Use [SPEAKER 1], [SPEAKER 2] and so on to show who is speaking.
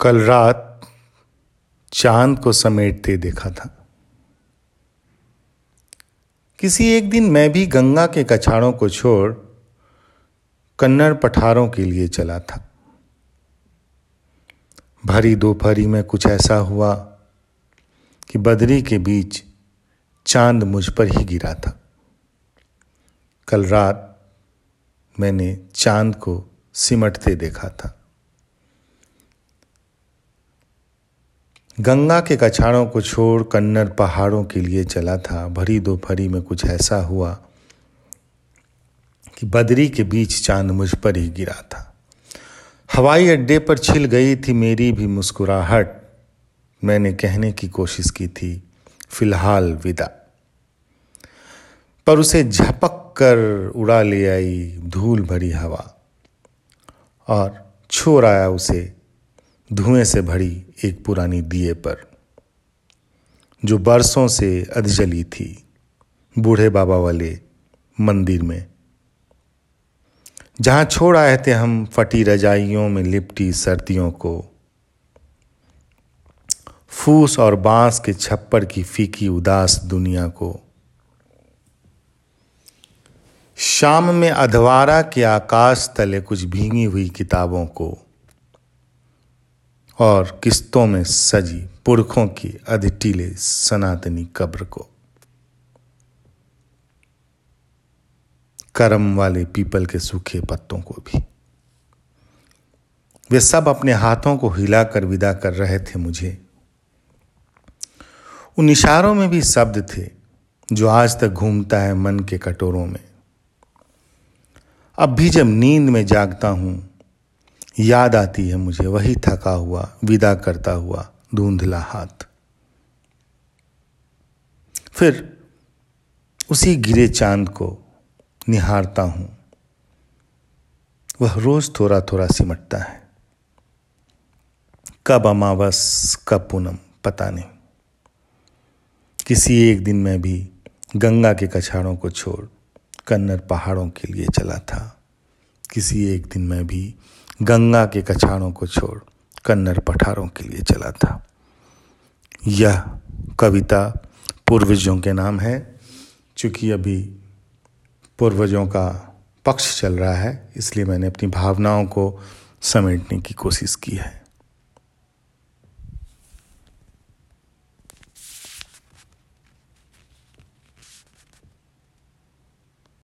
[SPEAKER 1] कल रात चाँद को समेटते देखा था। किसी एक दिन मैं भी गंगा के कछाड़ों को छोड़ कन्नड़ पठारों के लिए चला था। भरी दोपहरी में कुछ ऐसा हुआ कि बदरी के बीच चाँद मुझ पर ही गिरा था। कल रात मैंने चाँद को सिमटते देखा था। गंगा के कछाड़ों को छोड़ कन्नड़ पहाड़ों के लिए चला था। भरी दोपहरी में कुछ ऐसा हुआ कि बदरी के बीच चाँद मुझ पर ही गिरा था। हवाई अड्डे पर छिल गई थी मेरी भी मुस्कुराहट। मैंने कहने की कोशिश की थी, फ़िलहाल विदा। पर उसे झपक कर उड़ा ले आई धूल भरी हवा और छोड़ आया उसे धुएँ से भरी एक पुरानी दिए पर, जो बरसों से अधजली थी बूढ़े बाबा वाले मंदिर में। जहाँ छोड़ आए थे हम फटी रजाइयों में लिपटी सर्दियों को, फूस और बाँस के छप्पर की फीकी उदास दुनिया को। शाम में अधवारा के आकाश तले कुछ भींगी हुई किताबों को और किस्तों में सजी पुरखों की अधिटीले सनातनी कब्र को। करम वाले पीपल के सूखे पत्तों को भी। वे सब अपने हाथों को हिलाकर विदा कर रहे थे मुझे। उन इशारों में भी शब्द थे जो आज तक घूमता है मन के कटोरों में। अब भी जब नींद में जागता हूँ याद आती है मुझे, वही थका हुआ, विदा करता हुआ, धुंधला हाथ। फिर उसी गिरे चाँद को निहारता हूँ। वह रोज थोड़ा थोड़ा सिमटता है। कब अमावस, कब पूनम, पता नहीं। किसी एक दिन मैं भी गंगा के कछाड़ों को छोड़ कन्नर पहाड़ों के लिए चला था। किसी एक दिन मैं भी गंगा के कछाड़ों को छोड़ कन्नर पठारों के लिए चला था। यह कविता पूर्वजों के नाम है, चूँकि अभी पूर्वजों का पक्ष चल रहा है, इसलिए मैंने अपनी भावनाओं को समेटने की कोशिश की है।